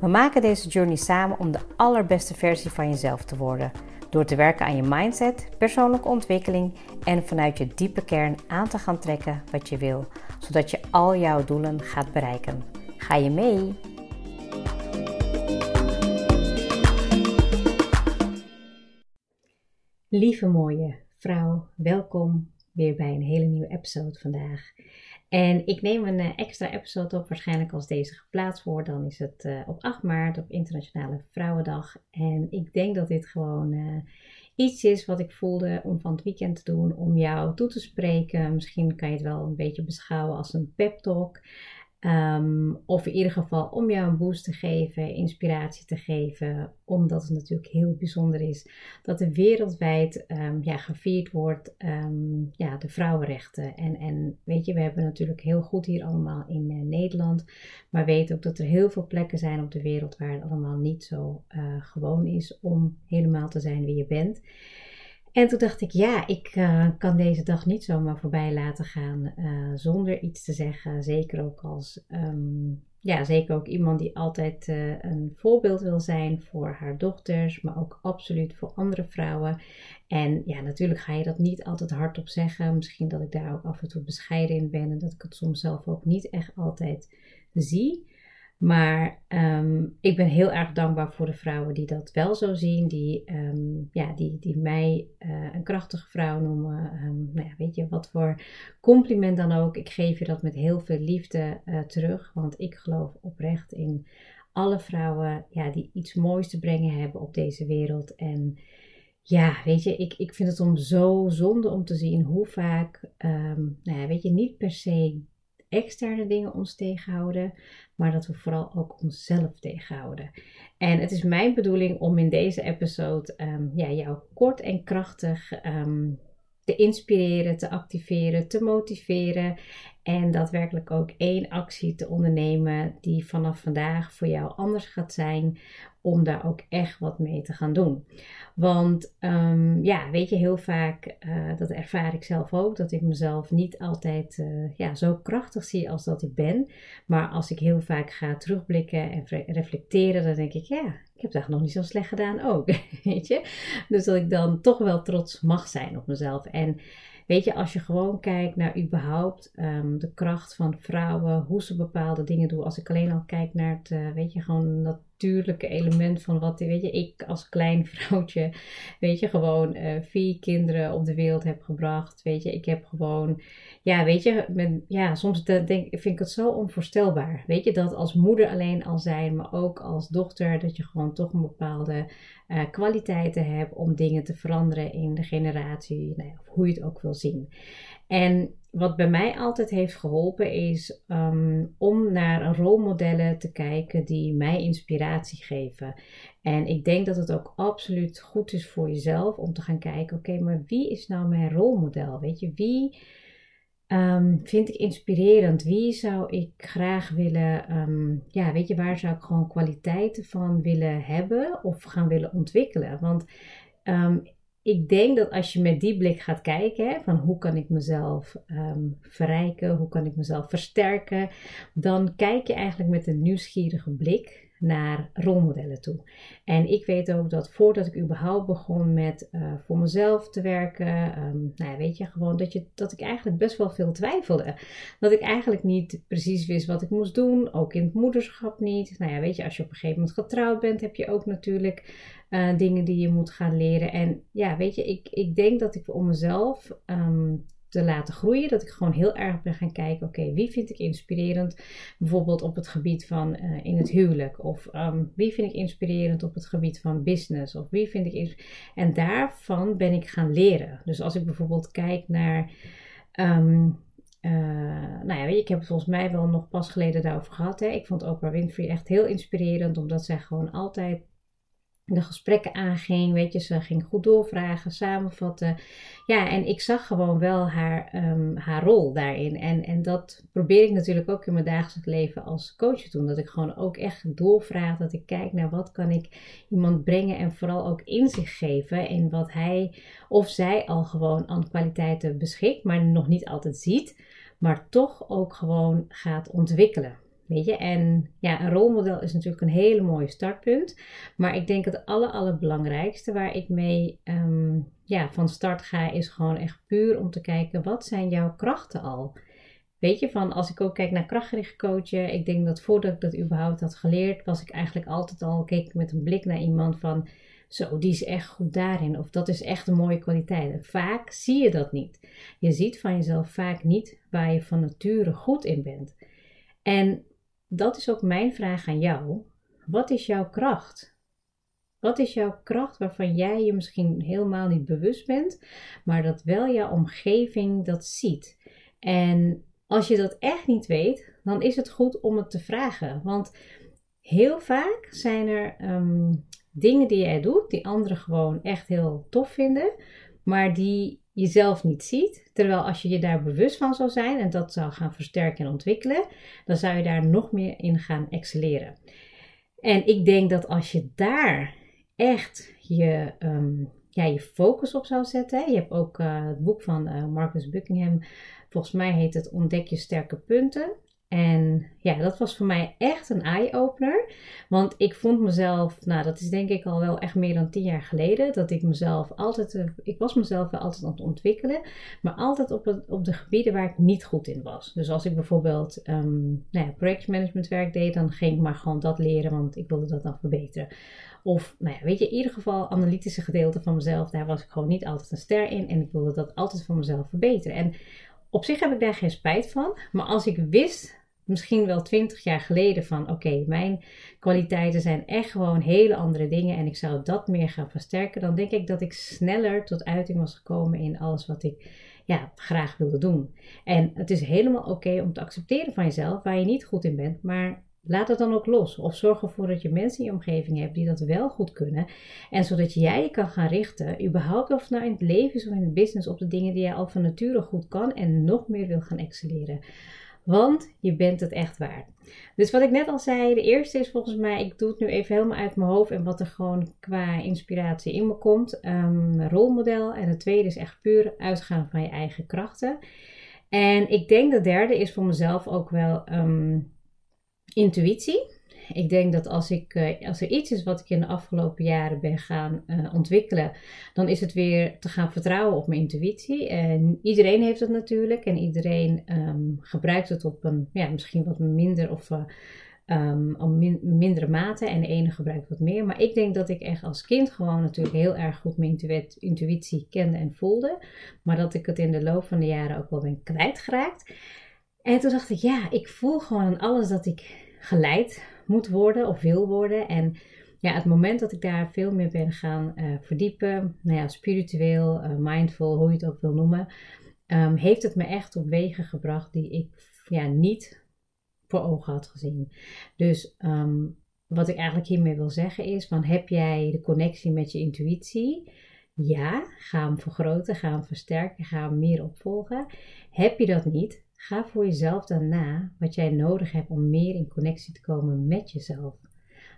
We maken deze journey samen om de allerbeste versie van jezelf te worden. Door te werken aan je mindset, persoonlijke ontwikkeling en vanuit je diepe kern aan te gaan trekken wat je wil, zodat je al jouw doelen gaat bereiken. Ga je mee? Lieve mooie vrouw, welkom weer bij een hele nieuwe episode vandaag. En ik neem een eh, extra episode op, waarschijnlijk als deze geplaatst wordt. Dan is het uh, op 8 maart, op Internationale Vrouwendag. En ik denk dat dit gewoon uh, iets is wat ik voelde om van het weekend te doen, om jou toe te spreken. Misschien kan je het wel een beetje beschouwen als een pep talk. Um, of in ieder geval om jou een boost te geven, inspiratie te geven, omdat het natuurlijk heel bijzonder is dat er wereldwijd um, ja, gevierd wordt um, ja, de vrouwenrechten. En, en weet je, we hebben natuurlijk heel goed hier allemaal in uh, Nederland, maar weten ook dat er heel veel plekken zijn op de wereld waar het allemaal niet zo uh, gewoon is om helemaal te zijn wie je bent. En toen dacht ik, ja, ik uh, kan deze dag niet zomaar voorbij laten gaan uh, zonder iets te zeggen. Zeker ook als, um, ja, zeker ook iemand die altijd uh, een voorbeeld wil zijn voor haar dochters, maar ook absoluut voor andere vrouwen. En ja, natuurlijk ga je dat niet altijd hardop zeggen. Misschien dat ik daar ook af en toe bescheiden in ben en dat ik het soms zelf ook niet echt altijd zie. Maar um, ik ben heel erg dankbaar voor de vrouwen die dat wel zo zien. Die, um, ja, die, die mij uh, een krachtige vrouw noemen. Um, nou ja, weet je, wat voor compliment dan ook. Ik geef je dat met heel veel liefde uh, terug. Want ik geloof oprecht in alle vrouwen ja, die iets moois te brengen hebben op deze wereld. En ja, weet je, ik, ik vind het om zo zonde om te zien hoe vaak, nou ja, weet je, niet per se externe dingen ons tegenhouden, maar dat we vooral ook onszelf tegenhouden. En het is mijn bedoeling om in deze episode um, ja, jou kort en krachtig um, te inspireren, te activeren, te motiveren en daadwerkelijk ook één actie te ondernemen die vanaf vandaag voor jou anders gaat zijn om daar ook echt wat mee te gaan doen. Want um, ja, weet je, heel vaak, uh, dat ervaar ik zelf ook, dat ik mezelf niet altijd uh, ja, zo krachtig zie als dat ik ben. Maar als ik heel vaak ga terugblikken en reflecteren, dan denk ik, ja, ik heb het nog niet zo slecht gedaan ook. weet je? Dus dat ik dan toch wel trots mag zijn op mezelf. En Weet je, als je gewoon kijkt naar überhaupt um, de kracht van vrouwen, hoe ze bepaalde dingen doen. Als ik alleen al kijk naar het, uh, weet je, gewoon natuurlijke element van wat, weet je, ik als klein vrouwtje, weet je, gewoon uh, vier kinderen op de wereld heb gebracht. Weet je, ik heb gewoon, ja, weet je, met, ja, soms denk, vind ik het zo onvoorstelbaar. Weet je, dat als moeder alleen al zijn, maar ook als dochter, dat je gewoon toch een bepaalde uh, kwaliteiten hebt om dingen te veranderen in de generatie, nou ja, hoe je het ook wil zien. En wat bij mij altijd heeft geholpen is um, om naar rolmodellen te kijken die mij inspiratie geven. En ik denk dat het ook absoluut goed is voor jezelf om te gaan kijken: oké, maar wie is nou mijn rolmodel? Weet je, wie um, vind ik inspirerend? Wie zou ik graag willen, um, ja, weet je, waar zou ik gewoon kwaliteiten van willen hebben of gaan willen ontwikkelen? Want um, ik denk dat als je met die blik gaat kijken, hè, van hoe kan ik mezelf verrijken, hoe kan ik mezelf versterken, dan kijk je eigenlijk met een nieuwsgierige blik naar rolmodellen toe. En ik weet ook dat voordat ik überhaupt begon met uh, voor mezelf te werken, um, nou ja, weet je gewoon dat, je, dat ik eigenlijk best wel veel twijfelde. Dat ik eigenlijk niet precies wist wat ik moest doen, ook in het moederschap niet. Nou ja, weet je, als je op een gegeven moment getrouwd bent, heb je ook natuurlijk uh, dingen die je moet gaan leren. En ja, weet je, ik, ik denk dat ik om mezelf um, te laten groeien. Dat ik gewoon heel erg ben gaan kijken, oké, wie vind ik inspirerend? Bijvoorbeeld op het gebied van uh, in het huwelijk. Of um, wie vind ik inspirerend op het gebied van business? Of wie vind ik En daarvan ben ik gaan leren. Dus als ik bijvoorbeeld kijk naar... Um, uh, nou ja, ik heb volgens mij wel nog pas geleden daarover gehad. Hè. Ik vond Oprah Winfrey echt heel inspirerend, omdat zij gewoon altijd de gesprekken aanging. Weet je, ze ging goed doorvragen, samenvatten. Ja, en ik zag gewoon wel haar, ehm, haar rol daarin. En, en dat probeer ik natuurlijk ook in mijn dagelijks leven als coach te doen. Dat ik gewoon ook echt doorvraag. Dat ik kijk naar wat kan ik iemand brengen. En vooral ook inzicht geven in wat hij of zij al gewoon aan kwaliteiten beschikt. Maar nog niet altijd ziet. Maar toch ook gewoon gaat ontwikkelen. Weet je, en ja, een rolmodel is natuurlijk een hele mooie startpunt. Maar ik denk het aller, allerbelangrijkste waar ik mee ehm, ja, van start ga, is gewoon echt puur om te kijken, wat zijn jouw krachten al? Weet je, van als ik ook kijk naar krachtgericht coachen, ik denk dat voordat ik dat überhaupt had geleerd, was ik eigenlijk altijd al, keek met een blik naar iemand van, zo, die is echt goed daarin. Of dat is echt een mooie kwaliteit. vaak zie je dat niet. Je ziet van jezelf vaak niet waar je van nature goed in bent. En dat is ook mijn vraag aan jou. Wat is jouw kracht? Wat is jouw kracht waarvan jij je misschien helemaal niet bewust bent, maar dat wel jouw omgeving dat ziet? En als je dat echt niet weet, dan is het goed om het te vragen. Want heel vaak zijn er ehm, dingen die jij doet, die anderen gewoon echt heel tof vinden, maar die jezelf niet ziet. Terwijl als je je daar bewust van zou zijn en dat zou gaan versterken en ontwikkelen, dan zou je daar nog meer in gaan excelleren. En ik denk dat als je daar echt je, um, ja, je focus op zou zetten. Je hebt ook uh, het boek van uh, Marcus Buckingham. Volgens mij heet het Ontdek je sterke punten. En ja, dat was voor mij echt een eye-opener. Want ik vond mezelf, nou dat is denk ik al wel echt meer dan tien jaar geleden, dat ik mezelf altijd, eh, ik was mezelf wel altijd aan het ontwikkelen, maar altijd op, het, op de gebieden waar ik niet goed in was. Dus als ik bijvoorbeeld um, nou ja, projectmanagement werk deed, dan ging ik maar gewoon dat leren, want ik wilde dat dan verbeteren. Of, nou ja, weet je, in ieder geval analytische gedeelte van mezelf, daar was ik gewoon niet altijd een ster in en ik wilde dat altijd van mezelf verbeteren. En op zich heb ik daar geen spijt van, maar als ik wist misschien wel twintig jaar geleden van oké, mijn kwaliteiten zijn echt gewoon hele andere dingen en ik zou dat meer gaan versterken, dan denk ik dat ik sneller tot uiting was gekomen in alles wat ik ja, graag wilde doen. En het is helemaal oké om te accepteren van jezelf waar je niet goed in bent, maar laat het dan ook los. Of zorg ervoor dat je mensen in je omgeving hebt die dat wel goed kunnen. En zodat jij je kan gaan richten, überhaupt of het nou in het leven is of in het business, op de dingen die jij al van nature goed kan en nog meer wil gaan excelleren. Want je bent het echt waard. Dus wat ik net al zei, de eerste is volgens mij, ik doe het nu even helemaal uit mijn hoofd en wat er gewoon qua inspiratie in me komt. Um, rolmodel. En de tweede is echt puur uitgaan van je eigen krachten. En ik denk de derde is voor mezelf ook wel um, intuïtie. Ik denk dat als, ik, eh, als er iets is wat ik in de afgelopen jaren ben gaan uh, ontwikkelen, dan is het weer te gaan vertrouwen op mijn intuïtie. En iedereen heeft het natuurlijk en iedereen um, gebruikt het op een ja, misschien wat minder of uh, mindere mate en de ene gebruikt wat meer. Maar ik denk dat ik echt als kind gewoon natuurlijk heel erg goed mijn intuïtie kende en voelde. Maar dat ik het in de loop van de jaren ook wel ben kwijtgeraakt. En toen dacht ik, ja, ik voel gewoon aan alles dat ik geleid moet worden of wil worden. En ja, het moment dat ik daar veel meer ben gaan uh, verdiepen, nou ja, spiritueel, uh, mindful, hoe je het ook wil noemen, um, heeft het me echt op wegen gebracht die ik ja, niet voor ogen had gezien. Dus um, wat ik eigenlijk hiermee wil zeggen is: van heb jij de connectie met je intuïtie? Ja, ga hem vergroten, ga hem versterken, ga hem meer opvolgen. Heb je dat niet? Ga voor jezelf dan na wat jij nodig hebt om meer in connectie te komen met jezelf.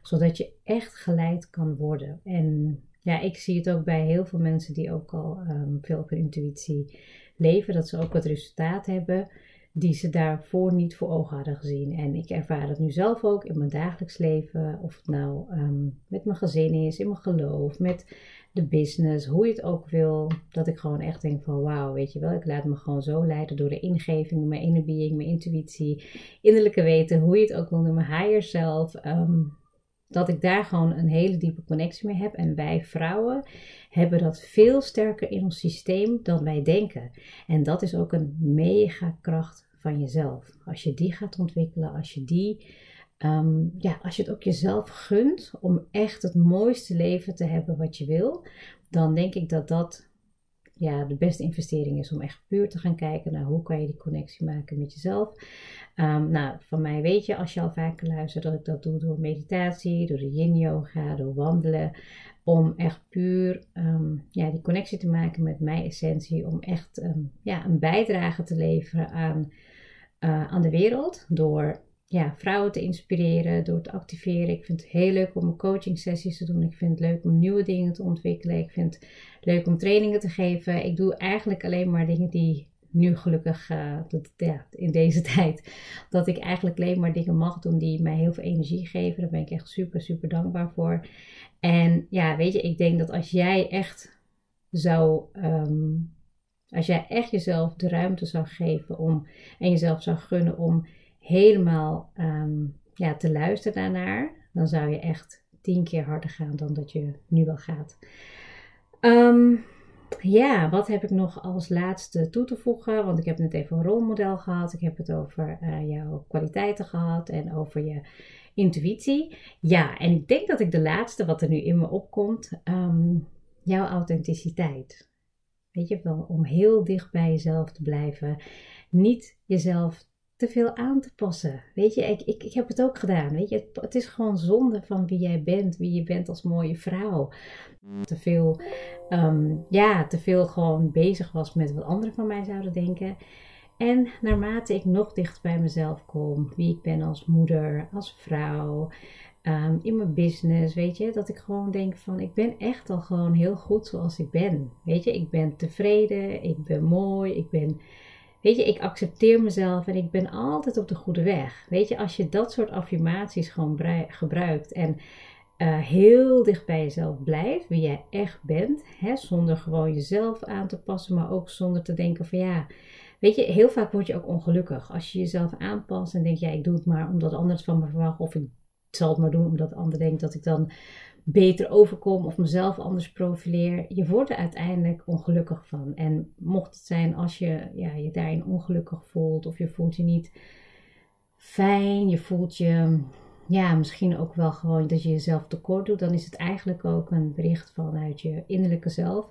Zodat je echt geleid kan worden. En ja, ik zie het ook bij heel veel mensen die ook al um, veel op hun intuïtie leven. Dat ze ook wat resultaat hebben die ze daarvoor niet voor ogen hadden gezien. En ik ervaar het nu zelf ook in mijn dagelijks leven. Of het nou um, met mijn gezin is, in mijn geloof, met de business, hoe je het ook wil. Dat ik gewoon echt denk van wauw, weet je wel, ik laat me gewoon zo leiden door de ingeving, mijn inner being, mijn intuïtie, innerlijke weten, hoe je het ook wil noemen, higher self. Um, dat ik daar gewoon een hele diepe connectie mee heb. En wij vrouwen hebben dat veel sterker in ons systeem dan wij denken. En dat is ook een mega kracht van jezelf. Als je die gaat ontwikkelen, als je die Um, ja, als je het ook jezelf gunt om echt het mooiste leven te hebben wat je wil, dan denk ik dat dat ja, de beste investering is om echt puur te gaan kijken naar hoe kan je die connectie maken met jezelf. Um, nou, van mij weet je als je al vaker luistert dat ik dat doe door meditatie, door de yin yoga, door wandelen. Om echt puur um, ja, die connectie te maken met mijn essentie. Om echt ja, een bijdrage te leveren aan, uh, aan de wereld. Door ja, vrouwen te inspireren, door te activeren. Ik vind het heel leuk om coaching sessies te doen. Ik vind het leuk om nieuwe dingen te ontwikkelen. Ik vind het leuk om trainingen te geven. Ik doe eigenlijk alleen maar dingen die nu gelukkig dat, ja, in deze tijd, dat ik eigenlijk alleen maar dingen mag doen die mij heel veel energie geven. Daar ben ik echt super, super dankbaar voor. En ja, weet je, ik denk dat als jij echt zou, um, als jij echt jezelf de ruimte zou geven om, en jezelf zou gunnen om helemaal um, ja, te luisteren daarnaar, dan zou je echt tien keer harder gaan dan dat je nu wel gaat. Um, ja, wat heb ik nog als laatste toe te voegen? Want ik heb net even een rolmodel gehad. Ik heb het over uh, jouw kwaliteiten gehad en over je intuïtie. Ja, en ik denk dat ik de laatste, wat er nu in me opkomt, um, jouw authenticiteit. Weet je wel, om heel dicht bij jezelf te blijven. Niet jezelf te veel aan te passen. Weet je, ik, ik, ik heb het ook gedaan. Weet je, het, is gewoon zonde van wie jij bent, wie je bent als mooie vrouw. Te veel, um, ja, te veel gewoon bezig was met wat anderen van mij zouden denken. En naarmate ik nog dichter bij mezelf kom, wie ik ben als moeder, als vrouw, um, in mijn business, weet je, dat ik gewoon denk van, ik ben echt al gewoon heel goed zoals ik ben. Weet je, ik ben tevreden, ik ben mooi, ik ben Weet je, ik accepteer mezelf en ik ben altijd op de goede weg. Weet je, als je dat soort affirmaties gewoon gebruikt en uh, heel dicht bij jezelf blijft, wie jij echt bent, hè, zonder gewoon jezelf aan te passen, maar ook zonder te denken van ja, weet je, heel vaak word je ook ongelukkig als je jezelf aanpast en denk ja, ik doe het maar omdat anders van me verwacht of ik zal het maar doen omdat de ander denkt dat ik dan beter overkom of mezelf anders profileer. Je wordt er uiteindelijk ongelukkig van. En mocht het zijn als je ja, je daarin ongelukkig voelt of je voelt je niet fijn, je voelt je ja, misschien ook wel gewoon dat je jezelf tekort doet, dan is het eigenlijk ook een bericht vanuit je innerlijke zelf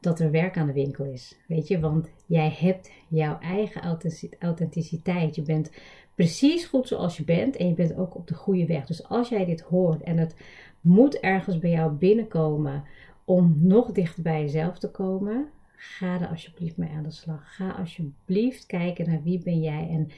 dat er werk aan de winkel is. Weet je, want jij hebt jouw eigen authenticiteit. Je bent precies goed zoals je bent en je bent ook op de goede weg. Dus als jij dit hoort en het moet ergens bij jou binnenkomen om nog dichter bij jezelf te komen, ga er alsjeblieft mee aan de slag. Ga alsjeblieft kijken naar wie ben jij en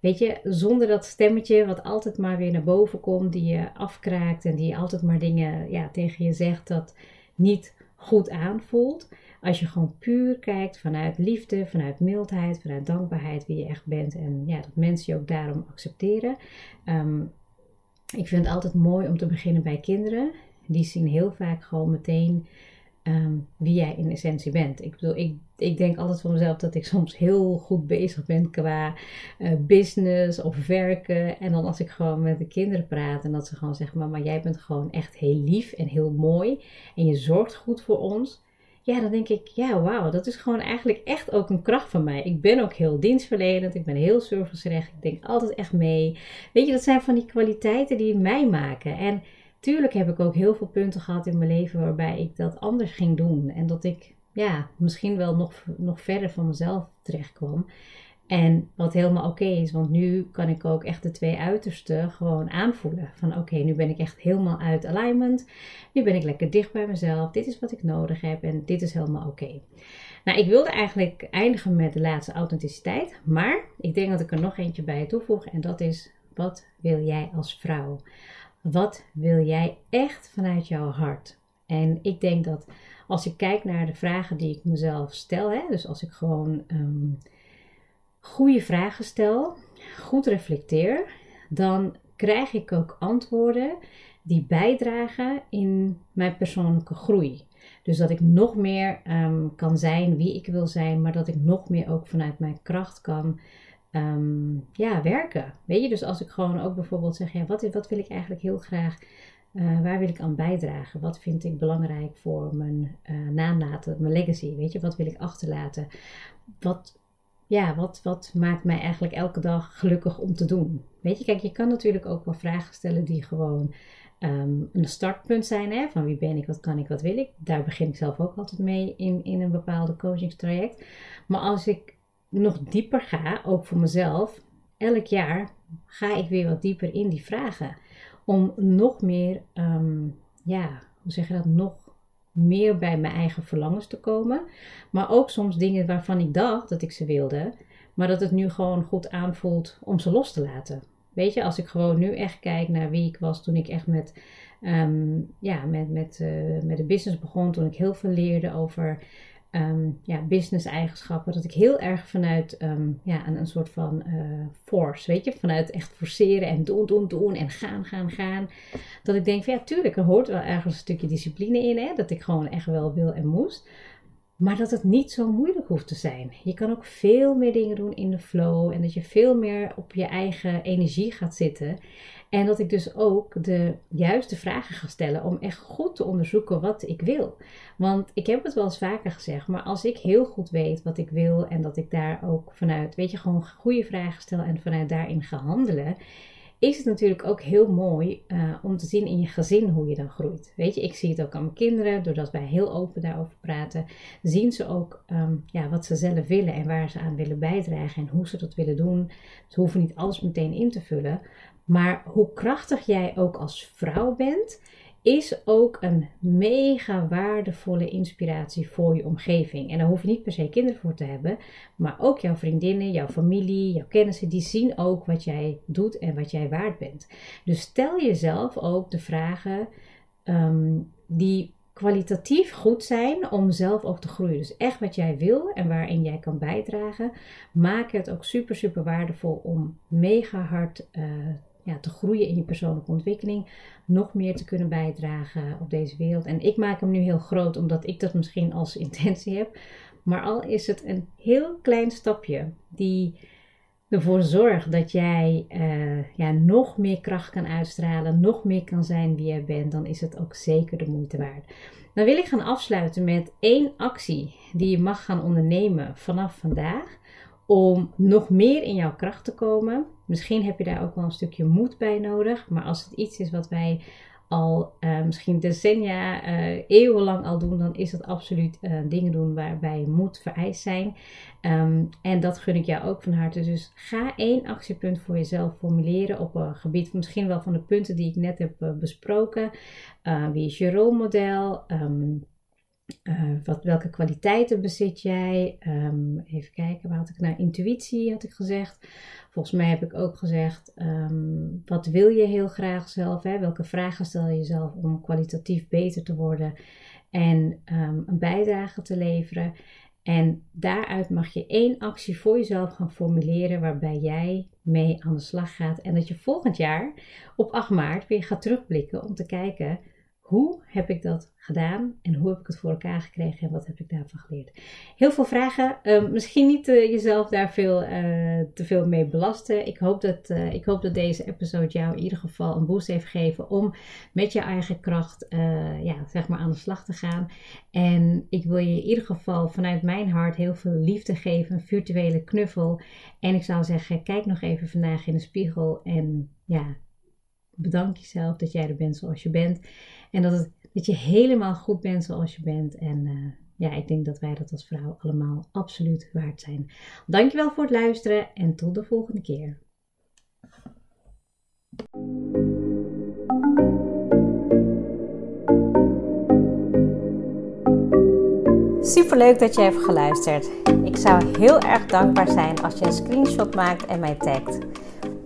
weet je, zonder dat stemmetje wat altijd maar weer naar boven komt, die je afkraakt en die altijd maar dingen ja, tegen je zegt dat niet goed aanvoelt. Als je gewoon puur kijkt vanuit liefde, vanuit mildheid, vanuit dankbaarheid wie je echt bent en ja, dat mensen je ook daarom accepteren. Um, ik vind het altijd mooi om te beginnen bij kinderen. Die zien heel vaak gewoon meteen um, wie jij in essentie bent. Ik bedoel, ik, ik denk altijd van mezelf dat ik soms heel goed bezig ben qua uh, business of werken. En dan als ik gewoon met de kinderen praat en dat ze gewoon zeggen, maar jij bent gewoon echt heel lief en heel mooi. En je zorgt goed voor ons ja, dan denk ik, ja, wauw, dat is gewoon eigenlijk echt ook een kracht van mij. Ik ben ook heel dienstverlenend, ik ben heel servicerecht, ik denk altijd echt mee. Weet je, dat zijn van die kwaliteiten die mij maken. En tuurlijk heb ik ook heel veel punten gehad in mijn leven waarbij ik dat anders ging doen. En dat ik, ja, misschien wel nog, nog verder van mezelf terecht kwam. En wat helemaal oké is, want nu kan ik ook echt de twee uitersten gewoon aanvoelen. Van oké, nu ben ik echt helemaal uit alignment. Nu ben ik lekker dicht bij mezelf. Dit is wat ik nodig heb en dit is helemaal oké. Nou, ik wilde eigenlijk eindigen met de laatste authenticiteit. Maar ik denk dat ik er nog eentje bij toevoeg. En dat is, wat wil jij als vrouw? Wat wil jij echt vanuit jouw hart? En ik denk dat als ik kijk naar de vragen die ik mezelf stel, hè, dus als ik gewoon um, goede vragen stel, goed reflecteer, dan krijg ik ook antwoorden die bijdragen in mijn persoonlijke groei. Dus dat ik nog meer um, kan zijn wie ik wil zijn, maar dat ik nog meer ook vanuit mijn kracht kan um, ja, werken. Weet je, dus als ik gewoon ook bijvoorbeeld zeg, ja, wat, wat wil ik eigenlijk heel graag, uh, waar wil ik aan bijdragen? Wat vind ik belangrijk voor mijn uh, mijn legacy? Weet je, wat wil ik achterlaten? Wat, ja, wat, wat maakt mij eigenlijk elke dag gelukkig om te doen? Weet je, kijk, je kan natuurlijk ook wel vragen stellen die gewoon ehm, een startpunt zijn. Hè? Van wie ben ik, wat kan ik, wat wil ik. Daar begin ik zelf ook altijd mee in, in een bepaalde coachingstraject. Maar als ik nog dieper ga, ook voor mezelf, elk jaar ga ik weer wat dieper in die vragen. Om nog meer, ehm, ja, hoe zeg je dat, nog meer bij mijn eigen verlangens te komen. Maar ook soms dingen waarvan ik dacht dat ik ze wilde, maar dat het nu gewoon goed aanvoelt om ze los te laten. Weet je, als ik gewoon nu echt kijk naar wie ik was toen ik echt met, ehm, ja, met, met, uh, met de business begon, toen ik heel veel leerde over um, ja, business-eigenschappen. Dat ik heel erg vanuit um, ja, een, soort van uh, force, weet je, vanuit echt forceren en doen, doen, doen en gaan, gaan, gaan. Dat ik denk van ja, tuurlijk, er hoort wel ergens een stukje discipline in, hè, dat ik gewoon echt wel wil en moest. Maar dat het niet zo moeilijk hoeft te zijn. Je kan ook veel meer dingen doen in de flow en dat je veel meer op je eigen energie gaat zitten. En dat ik dus ook de juiste vragen ga stellen om echt goed te onderzoeken wat ik wil. Want ik heb het wel eens vaker gezegd, maar als ik heel goed weet wat ik wil en dat ik daar ook vanuit, weet je, gewoon goede vragen stel en vanuit daarin ga handelen is het natuurlijk ook heel mooi uh, om te zien in je gezin hoe je dan groeit. Weet je, ik zie het ook aan mijn kinderen, doordat wij heel open daarover praten, zien ze ook um, ja, wat ze zelf willen en waar ze aan willen bijdragen en hoe ze dat willen doen. Ze hoeven niet alles meteen in te vullen, maar hoe krachtig jij ook als vrouw bent, is ook een mega waardevolle inspiratie voor je omgeving. En daar hoef je niet per se kinderen voor te hebben, maar ook jouw vriendinnen, jouw familie, jouw kennissen, die zien ook wat jij doet en wat jij waard bent. Dus stel jezelf ook de vragen um, die kwalitatief goed zijn om zelf ook te groeien. Dus echt wat jij wil en waarin jij kan bijdragen, maak het ook super, super waardevol om mega hard uh, ja, te groeien in je persoonlijke ontwikkeling, nog meer te kunnen bijdragen op deze wereld. En ik maak hem nu heel groot omdat ik dat misschien als intentie heb. Maar al is het een heel klein stapje die ervoor zorgt dat jij uh, ja, nog meer kracht kan uitstralen, nog meer kan zijn wie jij bent, dan is het ook zeker de moeite waard. Dan wil ik gaan afsluiten met één actie die je mag gaan ondernemen vanaf vandaag om nog meer in jouw kracht te komen. Misschien heb je daar ook wel een stukje moed bij nodig. Maar als het iets is wat wij al uh, misschien decennia, uh, eeuwenlang al doen, dan is dat absoluut uh, dingen doen waarbij moed vereist zijn. Um, en dat gun ik jou ook van harte. Dus ga één actiepunt voor jezelf formuleren op een gebied, misschien wel van de punten die ik net heb besproken. wie is je rolmodel? Um, uh, wat, welke kwaliteiten bezit jij? Um, even kijken, waar had ik nou? Intuïtie had ik gezegd. Volgens mij heb ik ook gezegd, um, wat wil je heel graag zelf? Hè? Welke vragen stel je jezelf om kwalitatief beter te worden en um, een bijdrage te leveren? En daaruit mag je één actie voor jezelf gaan formuleren waarbij jij mee aan de slag gaat. En dat je volgend jaar op 8 maart weer gaat terugblikken om te kijken hoe heb ik dat gedaan en hoe heb ik het voor elkaar gekregen en wat heb ik daarvan geleerd? Heel veel vragen. Uh, misschien niet uh, jezelf daar veel, uh, te veel mee belasten. Ik hoop, dat, eh, ik hoop dat deze episode jou in ieder geval een boost heeft gegeven om met je eigen kracht ja, zeg maar aan de slag te gaan. En ik wil je in ieder geval vanuit mijn hart heel veel liefde geven, een virtuele knuffel. En ik zou zeggen, kijk nog even vandaag in de spiegel en ja, bedank jezelf dat jij er bent zoals je bent. En dat, het, dat je helemaal goed bent zoals je bent. En uh, ja, ik denk dat wij dat als vrouw allemaal absoluut waard zijn. Dankjewel voor het luisteren en tot de volgende keer. Super leuk dat je hebt geluisterd. Ik zou heel erg dankbaar zijn als je een screenshot maakt en mij tagt.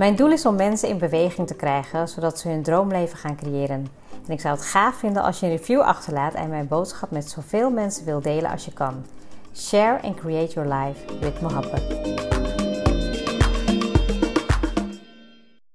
Mijn doel is om mensen in beweging te krijgen, zodat ze hun droomleven gaan creëren. En ik zou het gaaf vinden als je een review achterlaat en mijn boodschap met zoveel mensen wil delen als je kan. Share and create your life with Mohabbat.